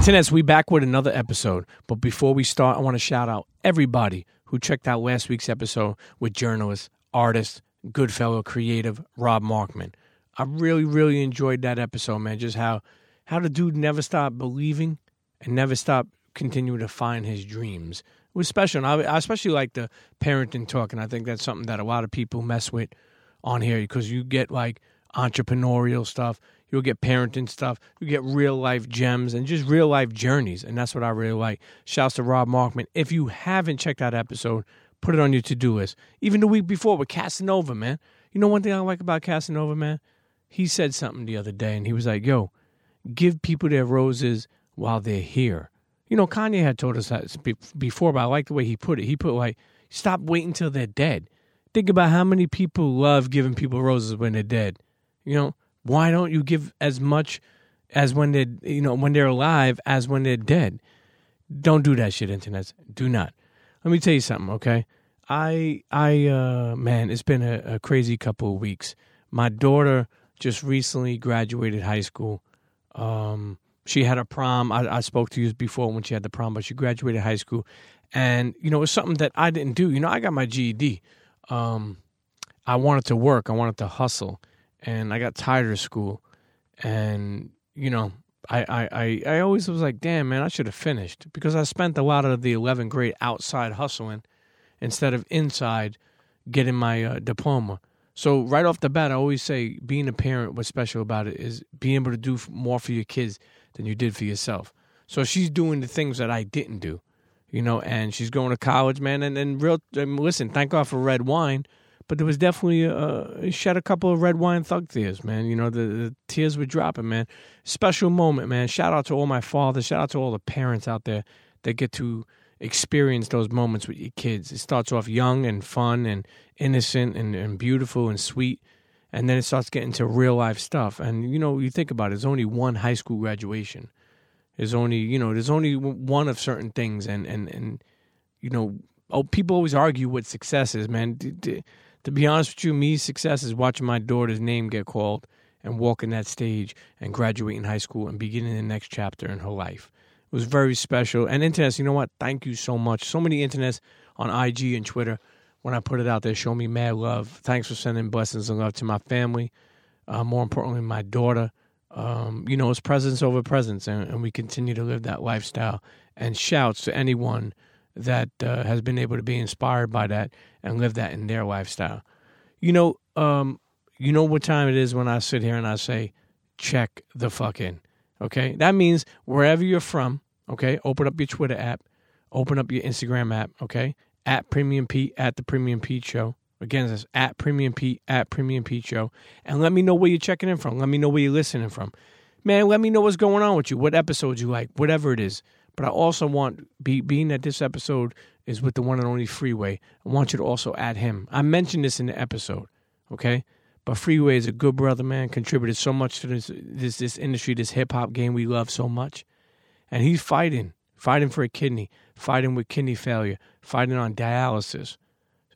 Internets, we back with another episode. But before we start, I want to shout out everybody who checked out last week's episode with journalist, artist, good fellow, creative Rob Markman. I really, really enjoyed that episode, man. Just how how the dude never stopped believing and never stopped continuing to find his dreams. It was special. And I, I especially like the parenting talk, and I think that's something that a lot of people mess with on here because you get like entrepreneurial stuff, you'll get parenting stuff, you get real life gems and just real life journeys, and that's what I really like. Shouts to Rob Markman. If you haven't checked that episode, put it on your to do list. Even the week before with Casanova, man. You know one thing I like about Casanova, man? He said something the other day, and he was like, "Yo, give people their roses while they're here." You know, Kanye had told us that before, but I like the way he put it. He put like, "Stop waiting till they're dead." Think about how many people love giving people roses when they're dead. You know, why don't you give as much as when they're you know when they're alive as when they're dead? Don't do that shit, internet. Do not. Let me tell you something, okay? I I uh man, it's been a, a crazy couple of weeks. My daughter just recently graduated high school. Um, she had a prom. I, I spoke to you before when she had the prom, but she graduated high school, and you know it was something that I didn't do. You know, I got my GED. Um, I wanted to work. I wanted to hustle, and I got tired of school. And you know, I I I, I always was like, damn man, I should have finished because I spent a lot of the 11th grade outside hustling instead of inside getting my uh, diploma. So right off the bat, I always say being a parent, what's special about it is being able to do more for your kids than you did for yourself. So she's doing the things that I didn't do, you know, and she's going to college, man. And and real, listen, thank God for red wine, but there was definitely uh, shed a couple of red wine thug tears, man. You know, the, the tears were dropping, man. Special moment, man. Shout out to all my fathers. Shout out to all the parents out there that get to experience those moments with your kids. It starts off young and fun and innocent and, and beautiful and sweet. And then it starts getting to real life stuff. And, you know, you think about it, there's only one high school graduation. There's only, you know, there's only one of certain things. And, and, and you know, oh, people always argue what success is, man. To, to be honest with you, me, success is watching my daughter's name get called and walking that stage and graduating high school and beginning the next chapter in her life. It was very special. And internets, you know what? Thank you so much. So many internets on IG and Twitter when I put it out there show me mad love. Thanks for sending blessings and love to my family. Uh, more importantly, my daughter. Um, you know, it's presence over presents, and, and, we continue to live that lifestyle. And shouts to anyone that uh, has been able to be inspired by that and live that in their lifestyle. You know, um, you know what time it is when I sit here and I say, check the fuck in. Okay. That means wherever you're from, okay, open up your Twitter app, open up your Instagram app, okay, at Premium Pete, at the Premium Pete Show. Again, that's at Premium Pete, at Premium Pete Show. And let me know where you're checking in from. Let me know where you're listening from. Man, let me know what's going on with you, what episodes you like, whatever it is. But I also want, be, being that this episode is with the one and only Freeway, I want you to also add him. I mentioned this in the episode, okay? But Freeway is a good brother, man. Contributed so much to this this this industry, this hip hop game we love so much, and he's fighting, fighting for a kidney, fighting with kidney failure, fighting on dialysis,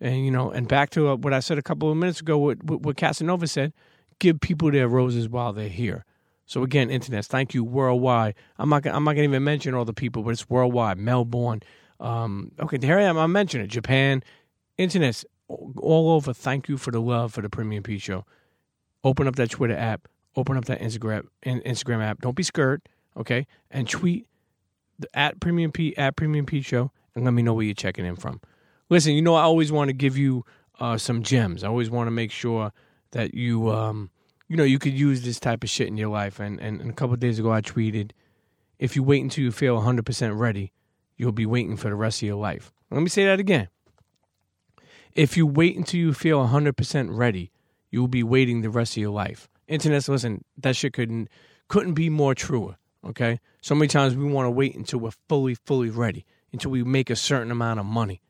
and you know, and back to uh, what I said a couple of minutes ago, what, what Casanova said: give people their roses while they're here. So again, internet, thank you worldwide. I'm not I'm not gonna even mention all the people, but it's worldwide. Melbourne, um, okay, here I am. I'm mentioning it. Japan, internet, all over. Thank you for the love for the Premium Pete Show. Open up that Twitter app. Open up that Instagram Instagram app. Don't be scared, okay? And tweet the, at Premium Pete at Premium Pete Show and let me know where you're checking in from. Listen, you know I always want to give you uh, some gems. I always want to make sure that you um, you know you could use this type of shit in your life. And and, and a couple days ago I tweeted, if you wait until you feel 100 percent ready, you'll be waiting for the rest of your life. Let me say that again. If you wait until you feel 100% ready, you will be waiting the rest of your life. Internet, listen, that shit couldn't couldn't be more truer. Okay, so many times we want to wait until we're fully, fully ready, until we make a certain amount of money.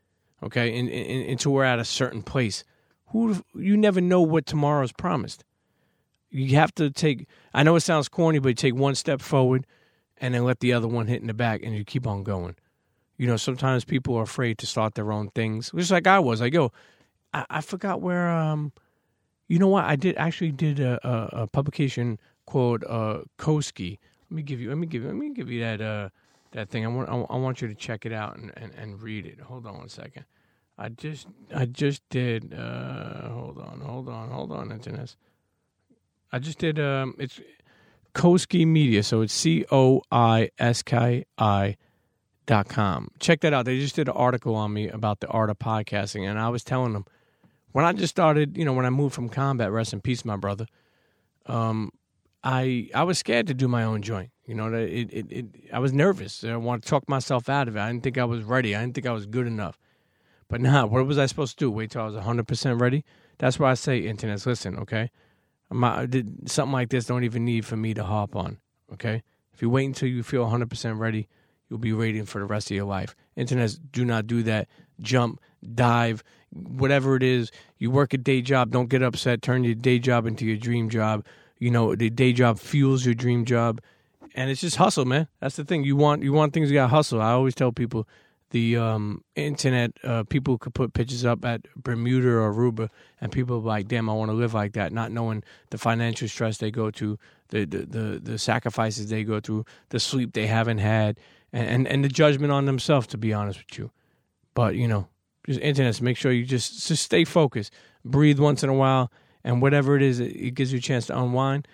Okay, and, and, until we're at a certain place. Who you never know what tomorrow's promised. You have to take. I know it sounds corny, but you take one step forward, and then let the other one hit in the back, and you keep on going. You know, sometimes people are afraid to start their own things, just like I was. Like, yo, I, I forgot where. Um, you know what? I did actually did a, a, a publication called uh, Koski. Let me give you. Let me give you. Let me give you that. Uh, that thing. I want. I, I want you to check it out and, and, and read it. Hold on one second. I just. I just did. Uh, hold on. Hold on. Hold on. Internet. I just did. Um, it's Koski Media. So it's C O I S K I dot com. Check that out. They just did an article on me about the art of podcasting, and I was telling them when I just started. You know, when I moved from combat, rest in peace, my brother. Um, I I was scared to do my own joint. You know, it, it, it I was nervous. I wanted to talk myself out of it. I didn't think I was ready. I didn't think I was good enough. But now, what was I supposed to do? Wait till I was 100% ready? That's why I say, internets, listen, okay? Not, something like this don't even need for me to hop on, okay? If you wait until you feel 100% ready, you'll be waiting for the rest of your life. Internets, do not do that. Jump, dive, whatever it is. You work a day job, don't get upset. Turn your day job into your dream job. You know, the day job fuels your dream job and it's just hustle, man. That's the thing. You want you want things You got hustle. I always tell people the um, internet uh, people could put pictures up at Bermuda or Aruba, and people are like, "Damn, I want to live like that," not knowing the financial stress they go to, the the the, the sacrifices they go through, the sleep they haven't had, and, and and the judgment on themselves. To be honest with you, but you know, just internet. Make sure you just just stay focused, breathe once in a while, and whatever it is, it gives you a chance to unwind.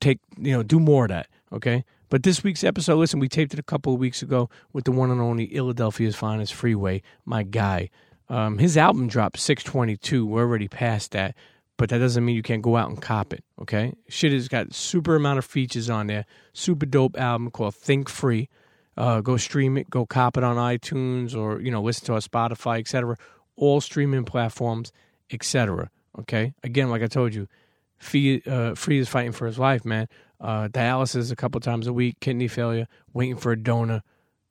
Take you know, do more of that Okay. But this week's episode, listen, we taped it a couple of weeks ago with the one and only Philadelphia's finest Freeway, my guy. Um, his album dropped 622. We're already past that, but that doesn't mean you can't go out and cop it. Okay. Shit has got super amount of features on there. Super dope album called Think Free. Uh, go stream it, go cop it on iTunes or, you know, listen to our Spotify, etc. All streaming platforms, etc. Okay. Again, like I told you, Free, uh, Free is fighting for his life, man uh, dialysis a couple times a week, kidney failure, waiting for a donor.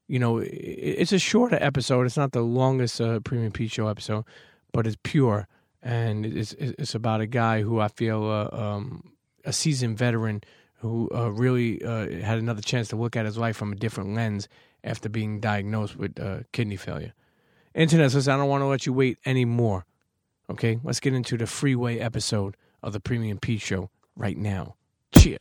You know, it's a shorter episode. It's not the longest uh, Premium Pete Show episode, but it's pure and it's it's about a guy who I feel uh, um, a seasoned veteran who uh, really uh, had another chance to look at his life from a different lens after being diagnosed with uh, kidney failure. Internet says I don't want to let you wait anymore. Okay, let's get into the freeway episode of the Premium Pete Show right now. Chea.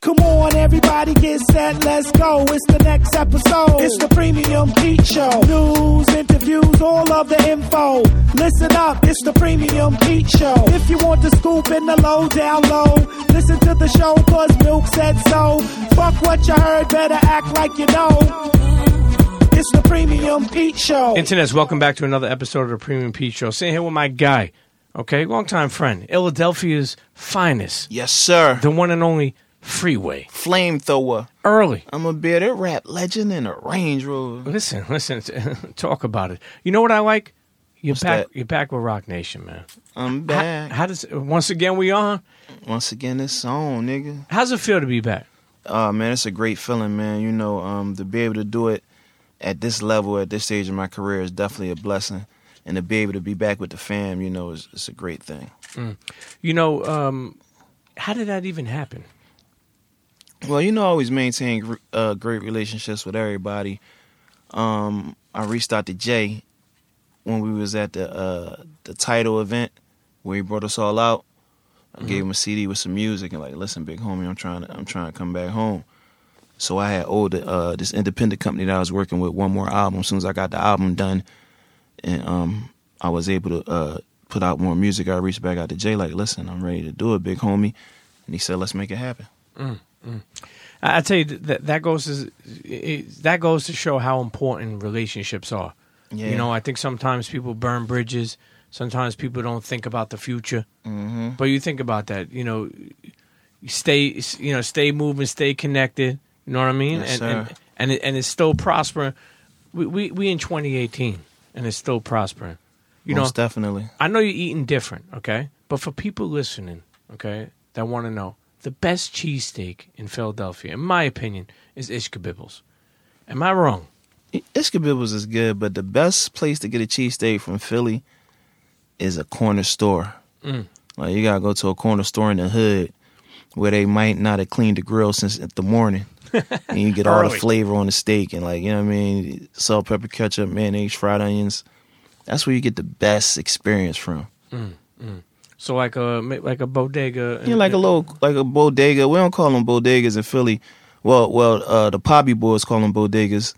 Come on, everybody get set, let's go. It's the next episode. It's the Premium Pete Show. News, interviews, all of the info. Listen up, it's the Premium Pete Show. If you want the scoop in the low, down low, listen to the show, cause Milk said so. Fuck what you heard, better act like you know. It's the Premium Pete Show. Internets, welcome back to another episode of the Premium Pete Show. Sitting here with my guy, okay, longtime friend, Philadelphia's finest. Yes, sir. The one and only Freeway. Flamethrower. Early. I'm a bearded rap legend in a Range Rover. Listen, listen, talk about it. You know what I like? You're What's back. that? You're back with Roc Nation, man. I'm back. how does once again we on? Once again, it's on, nigga. How's it feel to be back? Oh man, it's a great feeling, man. You know, um, to be able to do it at this level, at this stage of my career, is definitely a blessing. And to be able to be back with the fam, you know, is it's a great thing. You know, um, how did that even happen? Well, you know, I always maintain uh, great relationships with everybody. Um, I reached out to Jay when we was at the uh, the TIDAL event where he brought us all out. I gave him a CD with some music and like, listen, big homie, I'm trying to I'm trying to come back home. So I had owed uh, this independent company that I was working with one more album. As soon as I got the album done, and um, I was able to uh, put out more music, I reached back out to Jay like, listen, I'm ready to do it, big homie. And he said, let's make it happen. I I tell you that that goes to it, that goes to show how important relationships are. Yeah. You know, I think sometimes people burn bridges. Sometimes people don't think about the future. hmm But you think about that. You know, stay. You know, stay moving, stay connected. You know what I mean? Yes, and, and and it, and it's still prospering. We we we in 2018, and it's still prospering. You Most know, definitely. I know you're eating different, okay? But for people listening, okay, that want to know, the best cheesesteak in Philadelphia, in my opinion, is Ishkabibbles. Am I wrong? Ishkabibbles is good, but the best place to get a cheesesteak from Philly is a corner store. Mm. Like you gotta go to a corner store in the hood where they might not have cleaned the grill since the morning. and you get all the flavor on the steak and like, you know what I mean? Salt, pepper, ketchup, mayonnaise, fried onions. That's where you get the best experience from. So like a like a bodega. Yeah, like a little like a bodega. We don't call them bodegas in Philly. Well, well, uh, the Poppy Boys call them bodegas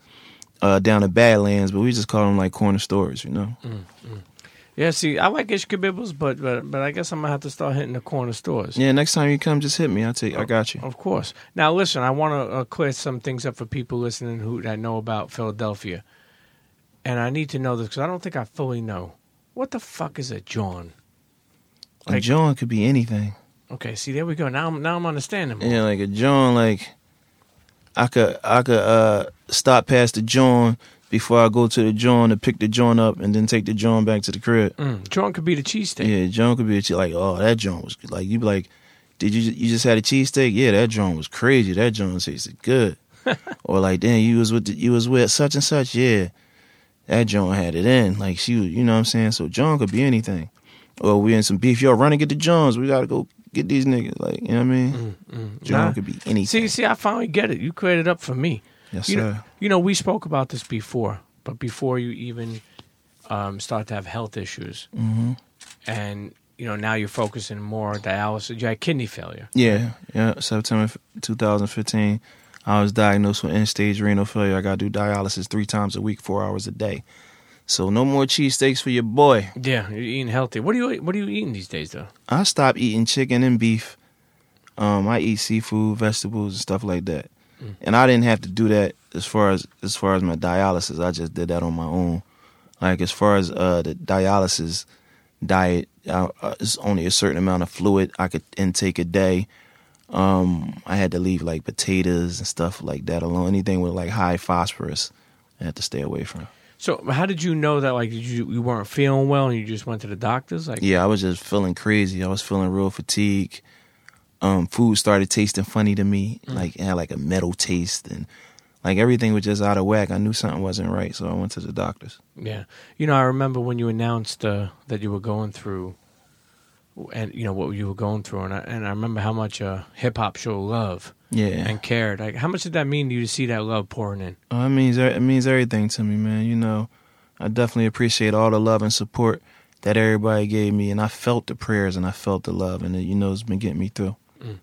uh, down in Badlands, but we just call them like corner stores. You know. Yeah, see, I like Ishkabibbles, but, but but I guess I'm gonna have to start hitting the corner stores. Yeah, next time you come, just hit me. I'll take. I got you. Of course. Now, listen, I want to uh, clear some things up for people listening who that know about Philadelphia, and I need to know this because I don't think I fully know. What the fuck is a John? A Like- John could be anything. Okay, see, there we go. Now, I'm, now I'm understanding. More. Yeah, like a John. Like I could I could uh stop past the John before I go to the John to pick the John up and then take the John back to the crib. Mm, John could be the cheesesteak. Yeah, John could be a like, oh, that John was good. like you be like, did you you just had a cheesesteak? Yeah, that John was crazy. That John tasted good. or like, damn, you was with the, you was with such and such. Yeah, that John had it in. Like she, was, you know what I'm saying. So John could be anything. Or we in some beef. Yo, run and get the Jones. We gotta go get these niggas. Like, you know what I mean? John Nah. could be anything. See, see, I finally get it. You cleared it up for me. yes, you sir. know, you know, we spoke about this before, but before you even um, start to have health issues, hmm and you know, now you're focusing more on dialysis. You had kidney failure. Yeah, yeah. September f- 2015, I was diagnosed with end-stage renal failure. I got to do dialysis three times a week, four hours a day. So no more cheesesteaks for your boy. Yeah, you're eating healthy. What are you What are you eating these days, though? I stopped eating chicken and beef. Um, I eat seafood, vegetables, and stuff like that. Mm. And I didn't have to do that as far as as far as my dialysis. I just did that on my own. Like as far as uh, the dialysis diet, uh, uh, it's only a certain amount of fluid I could intake a day. Um, I had to leave like potatoes and stuff like that alone. Anything with like high phosphorus, I had to stay away from. So, how did you know that? Like, you you weren't feeling well, and you just went to the doctors? Like, Yeah, I was just feeling crazy. I was feeling real fatigue. Um, food started tasting funny to me. Like it had like a metal taste and like everything was just out of whack. I knew something wasn't right, so I went to the doctors. Yeah, you know, I remember when you announced uh, that you were going through, and you know what you were going through, and I, and I remember how much uh, hip hop show love Yeah, and cared. Like, how much did that mean to you to see that love pouring in? Oh, it means er, it means everything to me, man. You know, I definitely appreciate all the love and support that everybody gave me, and I felt the prayers and I felt the love, and it, you know, it's been getting me through. Mm.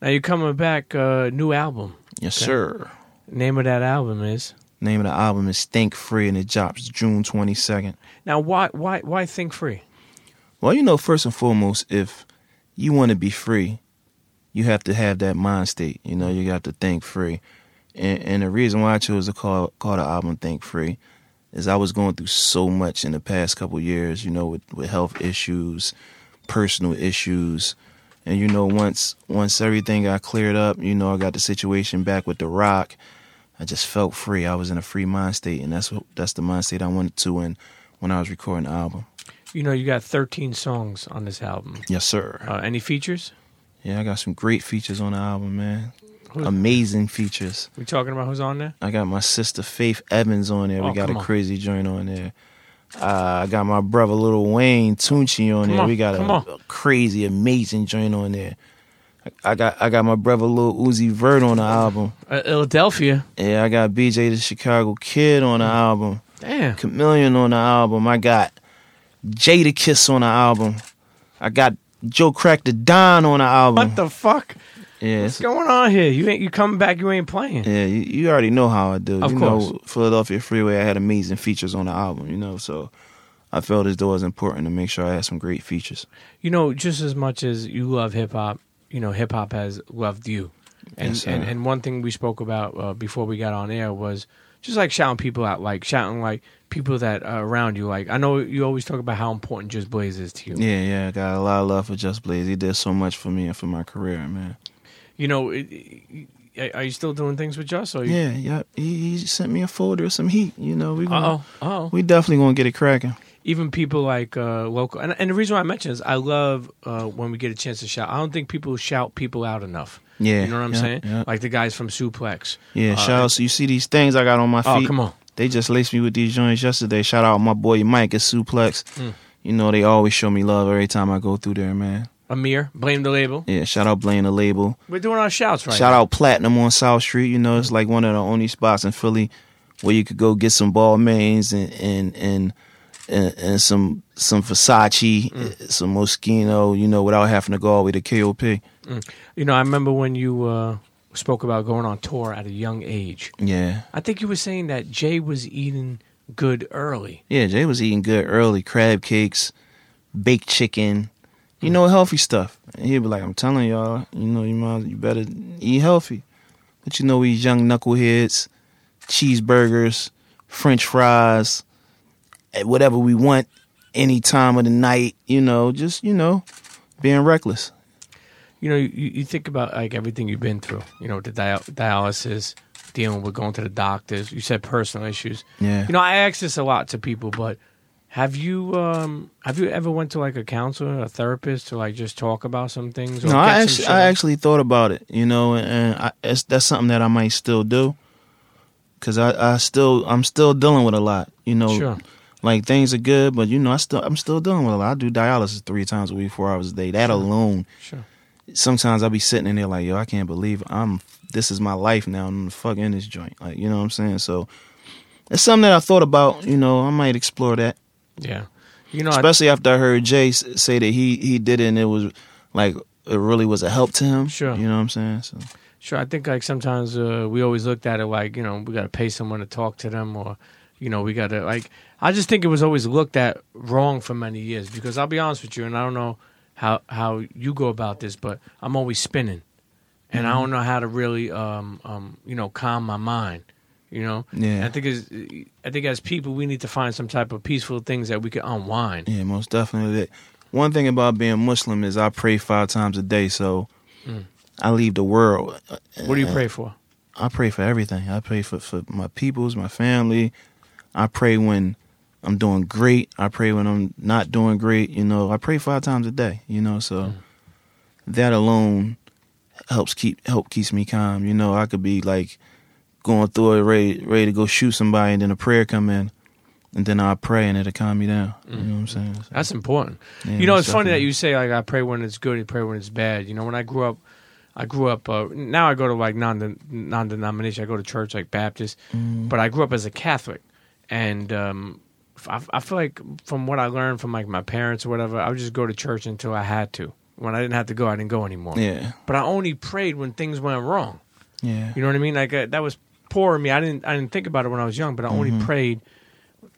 Now you're coming back, uh, new album. Yes, Okay. sir. Name of that album is. Name of the album is Think Free, and it drops June twenty second. Now, why why why think free? Well, you know, first and foremost, if you want to be free, you have to have that mind state. You know, you have to think free. And, and the reason why I chose to call call the album "Think Free" is I was going through so much in the past couple years. You know, with with health issues, personal issues, and you know, once once everything got cleared up, you know, I got the situation back with the Roc. I just felt free. I was in a free mind state, and that's what that's the mind state I wanted to in when I was recording the album. You know, you got 13 songs on this album. Yes, sir. Uh, any features? Yeah, I got some great features on the album, man. Who's- Amazing features. We talking about who's on there? I got my sister Faith Evans on there. Oh, we got a on. crazy joint on there. Uh, I got my brother Lil Wayne Tunechi on Come there. on, we got a, a crazy, amazing joint on there. I, got I got my brother Lil Uzi Vert on the album. Uh, Philadelphia. Yeah, I got BJ the Chicago Kid on the album. Damn. Chameleon on the album. I got Jadakiss on the album. I got Joe Crack the Don on the album. What the fuck? yeah, What's going on here? You ain't you coming back? You ain't playing. Yeah, you, you already know how I do. Of you course. know, Philadelphia Freeway, I had amazing features on the album, you know, so I felt as though it was important to make sure I had some great features. You know, just as much as you love hip hop, you know, hip hop has loved you. And, Yes, and and one thing we spoke about uh, before we got on air was just like shouting people out, like shouting like people that are around you. Like I know you always talk about how important Just Blaze is to you. Yeah, yeah, I got a lot of love for Just Blaze. He did so much for me and for my career, man. You know, it, it, are you still doing things with Just? Or you, Yeah, yeah. He, he sent me a folder of some heat, you know. We oh. Oh. we definitely gonna get it cracking. even people like uh, local, and, and the reason why I mention is I love uh, when we get a chance to shout. I don't think people shout people out enough. Yeah, you know what I'm yeah, saying? Yeah, Like the guys from Suplex. yeah Uh, shout out. So you see these things I got on my feet. Oh, come on. They just laced me with these joints yesterday. Shout out my boy Mike at Suplex. Mm. You know they always show me love every time I go through there, man. Amir, blame the label. Yeah, shout out blame the label. We're doing our shouts right Shout now. out Platinum on South Street. You know, it's like one of the only spots in Philly where you could go get some Balmains and and and and, and some some Versace, Mm. some Moschino, you know, without having to go all the way to KOP. You know, I remember when you uh, spoke about going on tour at a young age. Yeah. I think you were saying that Jay was eating good early. Yeah, Jay was eating good early, crab cakes, baked chicken, you know, healthy stuff. And he'd be like, I'm telling y'all, you know, you might, you better eat healthy. But you know, these young knuckleheads, cheeseburgers, french fries, eh, whatever we want any time of the night, you know, just, you know, being reckless. You know, you, you think about like everything you've been through. You know, the dia- dialysis, dealing with going to the doctors. You said personal issues. Yeah. You know, I ask this a lot to people, but have you um have you ever went to like a counselor, a therapist, to like just talk about some things? Or No, I actually, I actually thought about it, you know, and, I, it's, that's something that I might still do, cause I, I still, I'm still dealing with a lot, you know. Sure. Like things are good, but you know, I still, I'm still dealing with a lot. I do dialysis three times a week, four hours a day. That alone, Sure. Sometimes I'll be sitting in there like, yo, I can't believe I'm, this is my life now. I'm the fuck in this joint, like, you know what I'm saying? So it's something that I thought about. You know, I might explore that. Yeah. You know, I, especially after I heard Jay say that he he did it and it was like it really was a help to him. Sure. you know what I'm saying. So Sure, I think like sometimes uh, we always looked at it like you know we got to pay someone to talk to them, or you know we got to like. I just think it was always looked at wrong for many years because I'll be honest with you, and I don't know how how you go about this, but I'm always spinning, and I don't know how to really um um you know calm my mind, you know. Yeah. I think as I think as people we need to find some type of peaceful things that we can unwind. yeah, most definitely. That one thing about being Muslim is I pray five times a day, so Mm. I leave the world. What do you pray for? I pray for everything. I pray for for my peoples, my family. I pray when I'm doing great. I pray when I'm not doing great. You know, I pray five times a day. You know, so that alone helps keep help keeps me calm. You know, I could be like going through it, ready ready to go shoot somebody, and then a prayer come in, and then I pray, and it'll calm me down. You know what I'm saying? So, That's important. yeah, you know, it's funny that you say like I pray when it's good, I pray when it's bad. You know, when I grew up, I grew up. Uh, now I go to like non non denomination. I go to church like Baptist, Mm. but I grew up as a Catholic, and um, I, I feel like from what I learned from like my parents or whatever, I would just go to church until I had to. When I didn't have to go, I didn't go anymore. Yeah, But I only prayed when things went wrong. yeah, You know what I mean? Like uh, that was poor of me. I didn't I didn't think about it when I was young, but I only prayed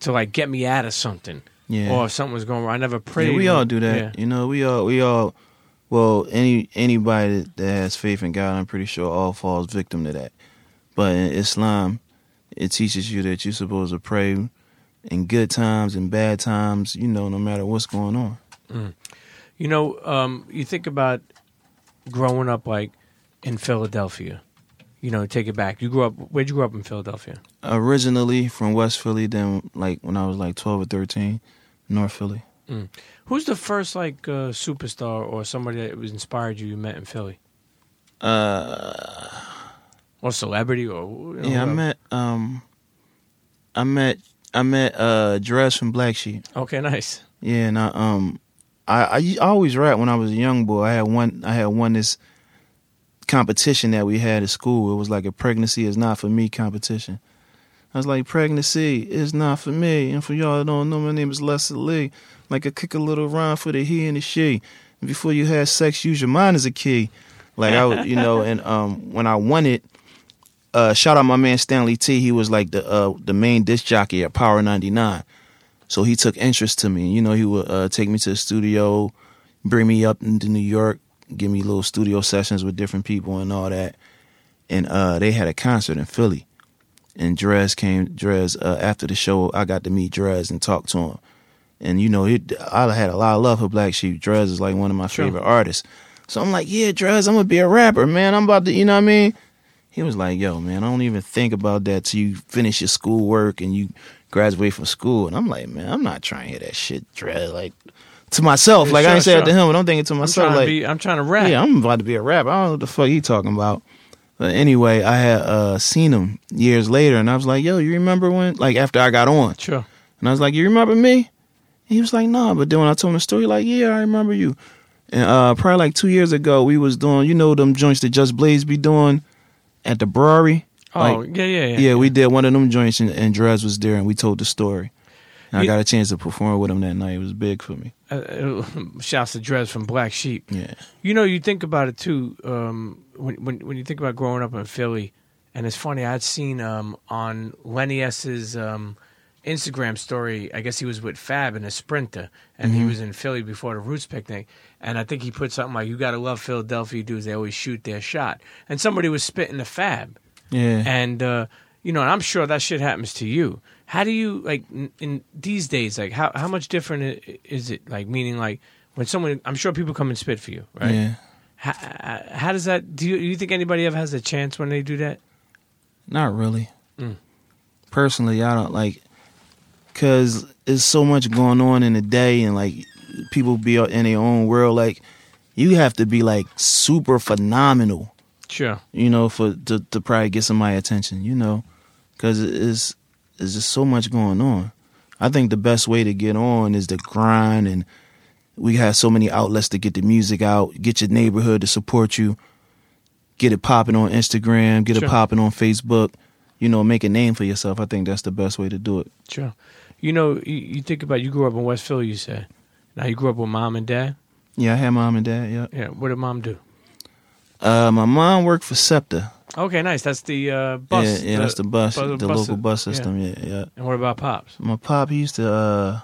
to like get me out of something. Mm-hmm. yeah. Or if something was going wrong. I never prayed. Yeah, we all do that. Yeah. You know, we all we all well, any anybody that, that has faith in God, I'm pretty sure all falls victim to that. But in Islam, it teaches you that you're supposed to pray in good times and bad times, you know, no matter what's going on. You know, um, you think about growing up like in Philadelphia. You know, take it back. You grew up. Where'd you grow up in Philadelphia? Originally from West Philly, then like when I was like 12 or 13, North Philly. Who's the first like uh, superstar or somebody that was inspired you you met in Philly, Uh or celebrity, or you know, yeah, I met um I met I met uh Dres from Black Sheep. Okay, nice. Yeah, and I um, I, I I always rap when I was a young boy. I had one I had won this competition that we had at school. It was like a pregnancy is not for me competition. I was like, pregnancy is not for me. And for y'all that don't know, my name is Lester Lee. Like I kick a little rhyme for the he and the she. And before you had sex, use your mind as a key. Like I would, you know, and um, when I won it, uh, shout out my man Stanley T. He was like the uh, the main disc jockey at Power 99. So he took interest to me. You know, he would uh, take me to the studio, bring me up into New York, give me little studio sessions with different people and all that. And uh, they had a concert in Philly. And Dres came, Dres, uh, after the show, I got to meet Dres and talk to him. And, you know, he, I had a lot of love for Black Sheep. Dres is like one of my Sure. favorite artists. So I'm like, yeah, Dres, I'm going to be a rapper, man. I'm about to, you know what I mean? He was like, yo, man, I don't even think about that till you finish your schoolwork and you graduate from school. And I'm like, man, I'm not trying to hear that shit, Dres. Like, to myself. Yeah, like, I sure, ain't say it to him, but I'm thinking to I'm myself, like, to be. I'm trying to rap. yeah, I'm about to be a rapper. I don't know what the fuck he talking about. But anyway, I had uh, seen him years later, and I was like, "Yo, you remember when?" Like after I got on, Sure. and I was like, "You remember me?" And he was like, "Nah." But then when I told him the story, like, "Yeah, I remember you." And uh, probably like two years ago, we was doing, you know, them joints that Just Blaze be doing at the brewery. Oh Like, yeah, yeah, yeah. yeah, we did one of them joints, and, and Dres was there, and we told the story. And I got a chance to perform with him that night. It was big for me. Uh, uh, shouts to Dres from Black Sheep. Yeah. You know, you think about it too. Um, when when when you think about growing up in Philly, and it's funny. I'd seen um, on Lenny S's um, Instagram story. I guess he was with Fab in a Sprinter, and he was in Philly before the Roots picnic. And I think he put something like, "You got to love Philadelphia dudes. They always shoot their shot." And somebody was spitting the Fab, Yeah. and uh, you know, and I'm sure that shit happens to you. How do you like in, in these days? Like, how how much different is it? Like, meaning like when someone, I'm sure people come and spit for you, right? Yeah. How, how does that? Do you, do you think anybody ever has a chance when they do that? Not really. Mm. Personally, I don't like because there's so much going on in the day, and like people be in their own world. Like you have to be like super phenomenal, Sure. you know, for to, to probably get somebody attention, you know, because it's there's just so much going on. I think the best way to get on is to grind, and we have so many outlets to get the music out, get your neighborhood to support you, get it popping on Instagram, get Sure. it popping on Facebook. You know, make a name for yourself. I think that's the best way to do it. Sure. You know, you, you think about you grew up in West Philly. You said. Now you grew up with mom and dad. Yeah, I had mom and dad. Yeah, Yeah. What did mom do? uh, my mom worked for SEPTA. Okay, nice. That's the uh, bus. yeah, yeah, that's the bus, bus- the bus- local bus system. Yeah, yeah. And what about pops? My pop, he used to uh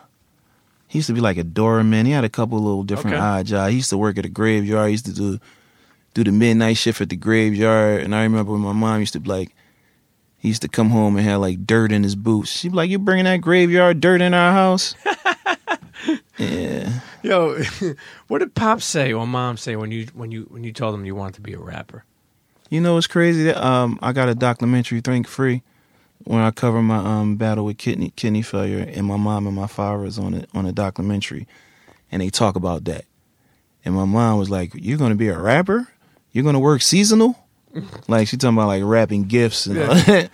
he used to be like a doorman. He had a couple little different Okay. odd jobs. He used to work at a graveyard. He used to do do the midnight shift at the graveyard. And I remember when my mom used to be like he used to come home and have like dirt in his boots. She'd be like, You bringing that graveyard dirt in our house? yeah. Yo, what did pops say or mom say when you when you when you told them you wanted to be a rapper? You know what's crazy? Um, I got a documentary, Think Free, when I cover my um battle with kidney kidney failure, and my mom and my father was on it on a documentary, and they talk about that. And my mom was like, "You're gonna be a rapper? You're gonna work seasonal?" Like she talking about like rapping gifts and all that.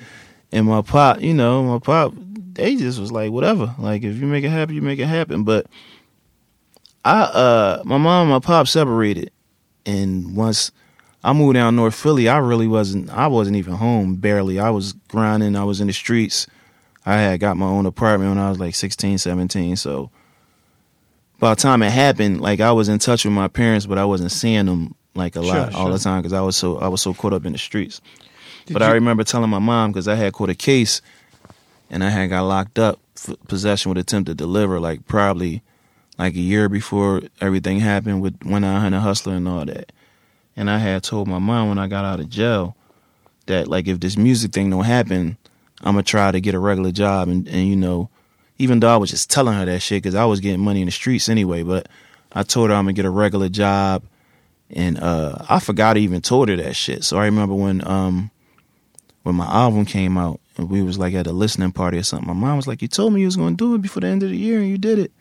And my pop, you know, my pop, they just was like, whatever. Like if you make it happen, you make it happen. But I, uh, my mom and my pop separated, and once I moved down North Philly, I really wasn't. I wasn't even home. Barely. I was grinding. I was in the streets. I had got my own apartment when I was like 16, 17. So by the time it happened, like I was in touch with my parents, but I wasn't seeing them like a Sure, lot all the time because I was so I was so caught up in the streets. Did but you- I remember telling my mom because I had caught a case, and I had got locked up for possession with attempt to deliver, like probably like a year before everything happened with when I had a hustler and all that. And I had told my mom when I got out of jail that like if this music thing don't happen, I'm gonna try to get a regular job and and you know, even though I was just telling her that shit because I was getting money in the streets anyway, but I told her I'm gonna get a regular job, and uh I forgot I even told her that shit. So I remember when um when my album came out and we was like at a listening party or something, my mom was like, "You told me you was gonna do it before the end of the year, and you did it."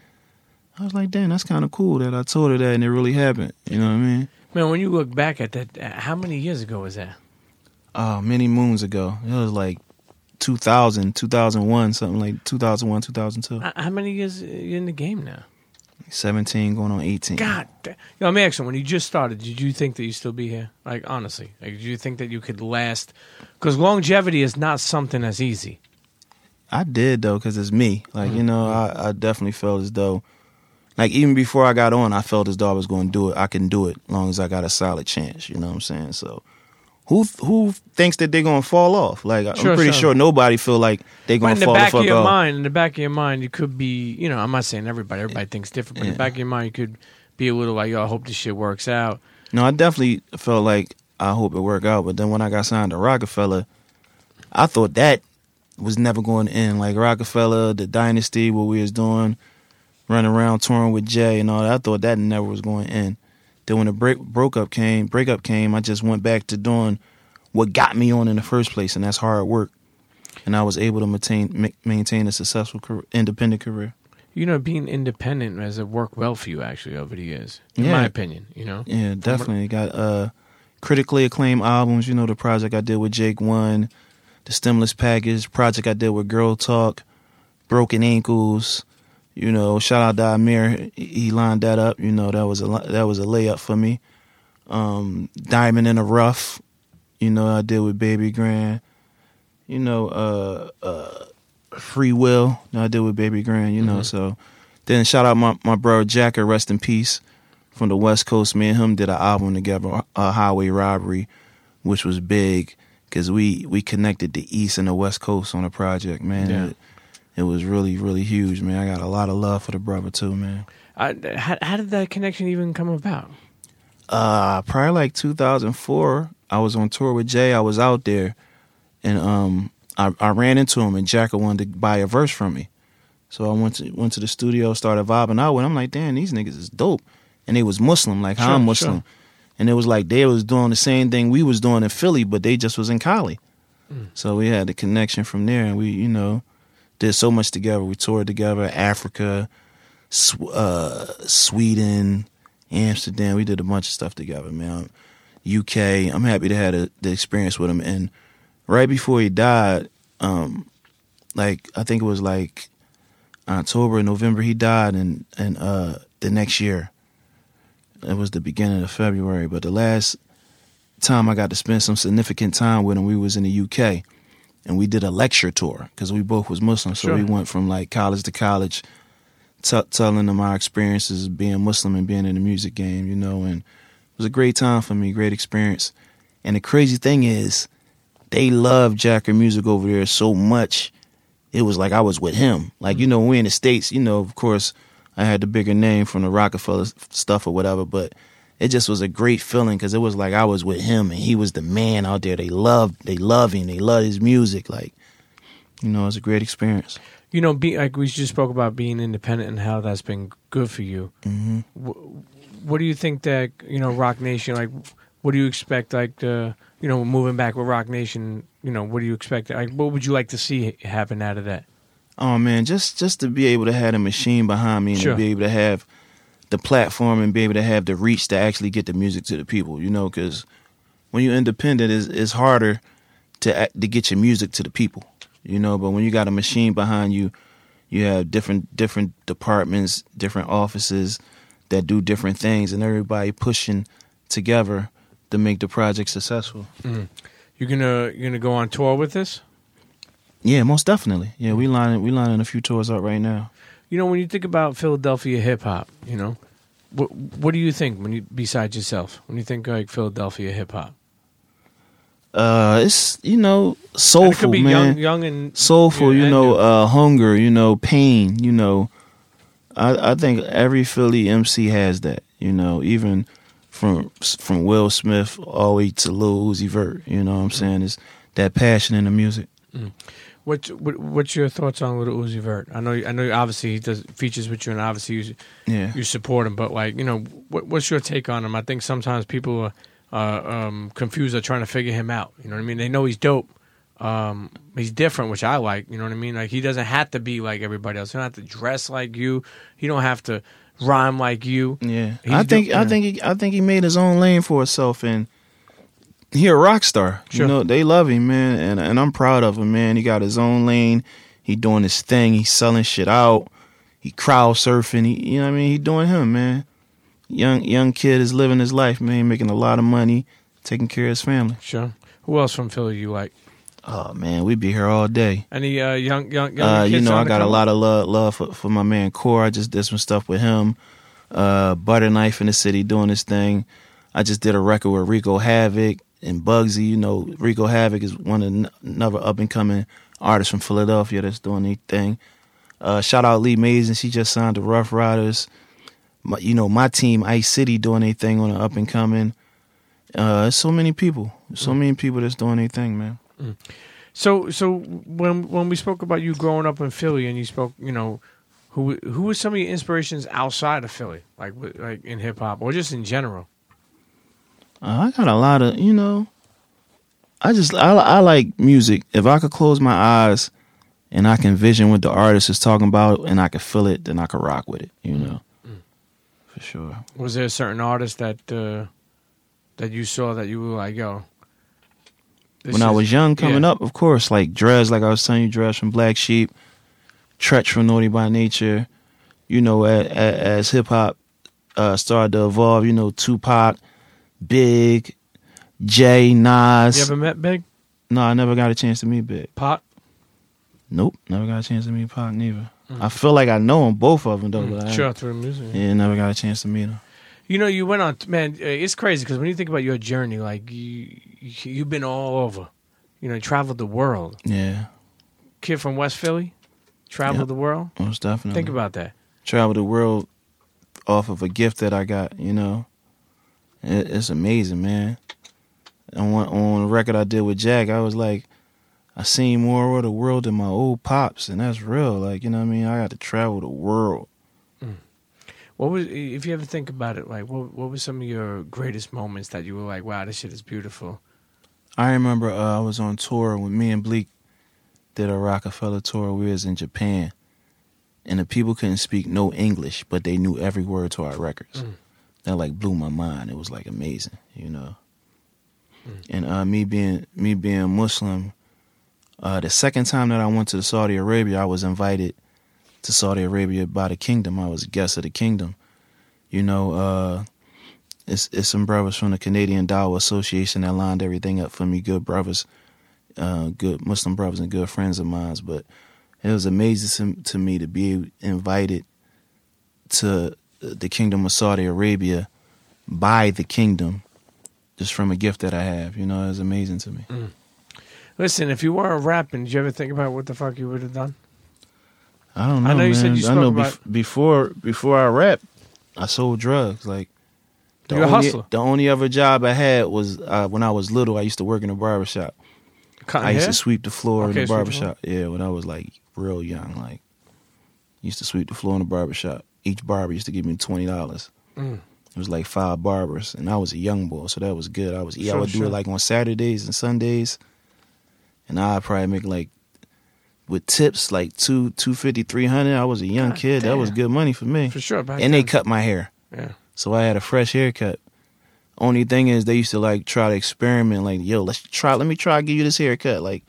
I was like, "Damn, that's kind of cool that I told her that and it really happened." You know what I mean? Man, when you look back at that, uh, how many years ago was that? Oh, many moons ago. It was like 2000, 2001, something like 2001, 2002. How many years you in the game now? 17 going on 18. God, da- yo, let me ask you. When you just started, did you think that you'd still be here? Like honestly, like did you think that you could last? Because longevity is not something that's easy. I did though, cause it's me. Like Mm-hmm. you know, I, I definitely felt as though, like even before I got on, I felt as though I was going to do it. I can do it, as long as I got a solid chance. You know what I'm saying? So, who who thinks that they're gonna fall off? Like Sure, I'm pretty sure. sure nobody feel like they're gonna fall off. in the back the of your off. mind, in the back of your mind, you could be. You know, I'm not saying everybody. Everybody thinks different. But in the back of your mind, you could be a little like, "Yo, I hope this shit works out." No, I definitely felt like I hope it work out. But then when I got signed to Roc-A-Fella, I thought that was never going to end. Like Roc-A-Fella, the dynasty, what we was doing, running around touring with Jay and all that. I thought that never was going to end. Then when the break broke up came, breakup came, I just went back to doing what got me on in the first place, and that's hard work. And I was able to maintain ma- maintain a successful career, independent career. You know, being independent has worked well for you actually over the years, in Yeah. my opinion. You know, Yeah, definitely got uh critically acclaimed albums. You know, the project I did with Jake One, the stimulus package project I did with Girl Talk, Broken Ankles. You know, shout out to Amir. He lined that up. You know, that was a that was a layup for me. Um, Diamond in the Rough. You know, I did with Babygrande. You know, uh, uh, Free Will that I did with Babygrande, you know. Mhm. So then shout out my my bro Jacka, rest in peace, from the West Coast. Me and him did an album together, uh, Highway Robbery, which was big because we we connected the East and the West Coast on a project, man. Yeah. It, it was really really huge, man. I got a lot of love for the brother too, man. I, how, how did that connection even come about? uh probably like 2004 i was on tour with jay i was out there and um i, I ran into him and Jacka wanted to buy a verse from me so i went to went to the studio started vibing out with him. i'm like damn these niggas is dope and they was muslim like Sure, i'm muslim sure. and it was like they was doing the same thing we was doing in philly but they just was in cali Mm. so we had the connection from there and we you know did so much together we toured together africa uh, sweden Amsterdam. We did a bunch of stuff together, man. UK. I'm happy to have the, the experience with him. And right before he died, um, like I think it was like October, November, he died, and and uh, the next year, it was the beginning of February. But the last time I got to spend some significant time with him, we was in the UK, and we did a lecture tour because we both was Muslim. So Sure. we went from like college to college t- telling them our experiences being Muslim and being in the music game, you know, and it was a great time for me, great experience. And the crazy thing is, they love Jacka music over there so much. It was like I was with him. Like you mm. know, we in the states, you know, of course, I had the bigger name from the Roc-A-Fella stuff or whatever, but it just was a great feeling because it was like I was with him and he was the man out there. They loved, they love him, they love his music. Like, you know, it was a great experience. You know, be, like we just spoke about being independent and how that's been good for you. hmm Wh- What do you think that you know, Roc Nation? Like, what do you expect? Like, the you know, moving back with Roc Nation. You know, what do you expect? Like, what would you like to see happen out of that? Oh man, just just to be able to have a machine behind me and Sure. to be able to have the platform and be able to have the reach to actually get the music to the people, you know, because when you're independent, it's, it's harder to to get your music to the people, you know. But when you got a machine behind you, you have different different departments, different offices that do different things, and everybody pushing together to make the project successful. Mm-hmm. You're gonna you're gonna go on tour with this? Yeah, most definitely. Yeah, we lining we lining a few tours up right now. You know, when you think about Philadelphia hip hop, you know, what what do you think when you besides yourself when you think like Philadelphia hip hop? Uh, it's you know soulful, could be man. young, young and soulful, yeah, you know, uh, hunger, you know, pain, you know. I I think every Philly MC has that, you know, even from from Will Smith all the way to Lil Uzi Vert, you know what I'm saying? Is that passion in the music. What, what what's your thoughts on Lil Uzi Vert? I know I know obviously he does features with you and obviously you, Yeah. you support him, but like you know, what, what's your take on him? I think sometimes people are uh, um, confused or trying to figure him out. You know what I mean? They know he's dope. Um, he's different, which I like. You know what I mean? Like he doesn't have to be like everybody else. He don't have to dress like you. He don't have to rhyme like you. Yeah. He's I think I think he, I think he made his own lane for himself and he a rock star. Sure. You know, they love him, man, and and I'm proud of him, man. He got his own lane. He doing his thing. He's selling shit out. He crowd surfing. He, you know what I mean? He doing him, man. Young young kid is living his life, man, making a lot of money, taking care of his family. Sure. Who else from Philly you like? Oh man, we'd be here all day. Any uh, young young young Uh, kids you know, I got a lot of love, love for, for my man Core. I just did some stuff with him. Uh, Butter Knife in the city doing his thing. I just did a record with Rico Havoc and Bugsy. You know, Rico Havoc is one of n- another up and coming artist from Philadelphia that's doing their thing. Uh, shout out Lee Mazin. She just signed to Ruff Ryders. My, you know, my team Ice City doing their thing on the up and coming. Uh, so many people, so many people that's doing their thing, man. So, so when when we spoke about you growing up in Philly, and you spoke, you know, who who were some of your inspirations outside of Philly, like like in hip hop or just in general? Uh, I got a lot of, you know, I just, I, I like music. If I could close my eyes and I can vision what the artist is talking about and I can feel it, then I could rock with it, you know, for sure. Was there a certain artist that uh, that you saw that you were like, yo? when I was young coming yeah. up, of course, like Dres, like I was telling you, Dres from Black Sheep, Treach from Naughty by Nature, you know, as, as hip hop uh, started to evolve, you know, Tupac, Big, Jay, Nas. you ever met Big no, I never got a chance to meet Big. Pac? Nope, never got a chance to meet Pac neither. I feel like I know him, both of them though. But I, Sure, through music. yeah, never got a chance to meet him. You know, you went on, man. uh, It's crazy because when you think about your journey, like you, you- you've been all over. You know, you traveled the world. Yeah, Kid from West Philly, traveled Yep. the world. most definitely. Think about that. travel the world off of a gift that I got. You know, it's amazing, man. On one, on a record I did with Jack, I was like, I seen more of the world than my old pops, and that's real. Like, you know what I mean? I got to travel the world. What was, if you ever think about it, like what what were some of your greatest moments that you were like, wow, this shit is beautiful. I remember uh, I was on tour with me and Bleek did a Roc-A-Fella tour. We was in Japan, and the people couldn't speak no English, but they knew every word to our records. Mm. That like blew my mind. It was like amazing, you know. Mm. And uh, me being me being Muslim, uh, the second time that I went to Saudi Arabia, I was invited to Saudi Arabia by the kingdom. I was a guest of the kingdom. You know, uh, it's it's some brothers from the Canadian Dawah Association that lined everything up for me. Good brothers, uh, good Muslim brothers, and good friends of mine. But it was amazing to, to me to be invited to the kingdom of Saudi Arabia by the kingdom, just from a gift that I have. You know, it was amazing to me. Listen, if you weren't rapping, did you ever think about what the fuck you would have done? I don't know. I know you said you I know spoke bef- before before I rap, I sold drugs. Like the You're a only, hustler. The only other job I had was uh, when I was little. I used to work in a barbershop. Cutting I used hair? to sweep the floor Okay, in the sweep the barber floor. shop. Yeah, when I was like real young, like used to sweep the floor in the barber shop. Each barber used to give me twenty dollars. Mm. It was like five barbers, and I was a young boy, so that was good. I was yeah, I Sure, would do it like on Saturdays and Sundays, and I'd probably make like with tips like two two fifty three hundred. I was a young God kid. That was good money for me. For sure. And they cut my hair, Yeah. so I had a fresh haircut. Only thing is, they used to like try to experiment, like, yo, let's try. Let me try give you this haircut. Like,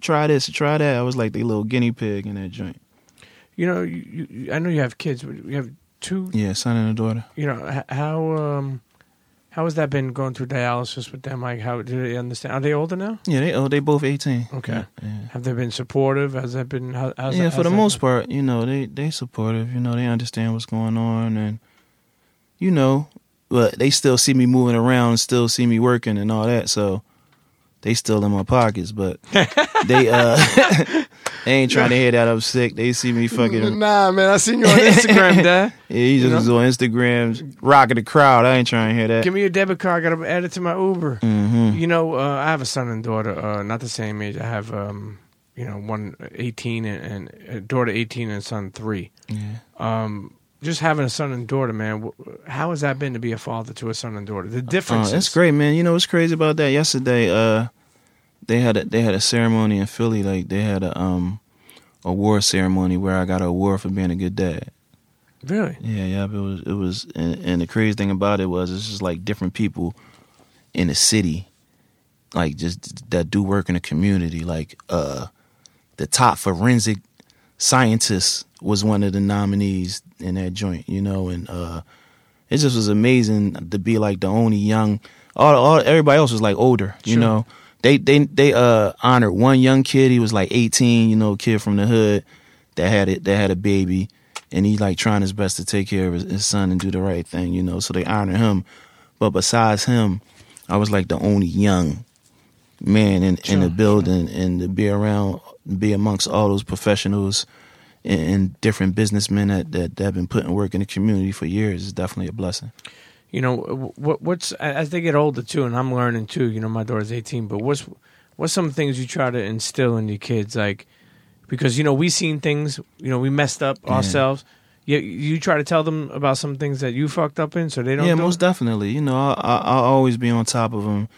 try this, try that. I was like the little guinea pig in that joint. You know, you, you, I know you have kids. but You have two. Yeah, son and a daughter. You know how um, how has that been going through dialysis with them? Like, how do they understand? Are they older now? Yeah, they oh they both eighteen. Okay. Yeah, yeah. Have they been supportive? Has that been? How, how's yeah that, for the most been? part, you know, they they supportive. You know, they understand what's going on, and you know, but they still see me moving around, still see me working and all that. So they still in my pockets, but they uh they ain't trying to hear that I'm sick. They see me fucking Nah, man, I seen you on Instagram, Dad. yeah. He just You was on Instagram rocking the crowd. I ain't trying to hear that. Give me your debit card. I gotta add it to my Uber. hmm You know, uh, I have a son and daughter, uh, not the same age. I have, um, you know, one 18 and, and a daughter 18 and son three. Yeah. Um, just having a son and daughter, man. How has that been to be a father to a son and daughter? The difference. Oh, that's great, man. You know what's crazy about that? Yesterday, uh, they had a they had a ceremony in Philly. Like they had a um award ceremony where I got an award for being a good dad. Really? Yeah, yeah. It was it was, and, and the crazy thing about it was it's just like different people in the city, like just that do work in the community. Like uh, the top forensic scientist was one of the nominees in that joint, you know, and uh, it just was amazing to be like the only young. All, all everybody else was like older, you Sure. know. They they they uh honored one young kid. He was like 18, you know, kid from the hood that had it that had a baby, and he like trying his best to take care of his, his son and do the right thing, you know. So they honored him. But besides him, I was like the only young man in, in the Sure, building, and to be around, be amongst all those professionals and, different businessmen that, that that have been putting work in the community for years is definitely a blessing. You know, what what's as they get older too, and I'm learning too. You know, my daughter's 18, but what's what's some things you try to instill in your kids, like because you know we seen things, you know, we messed up Yeah. ourselves. You you try to tell them about some things that you fucked up in, so they don't. yeah, do most it? definitely. You know, I, I, I'll always be on top of them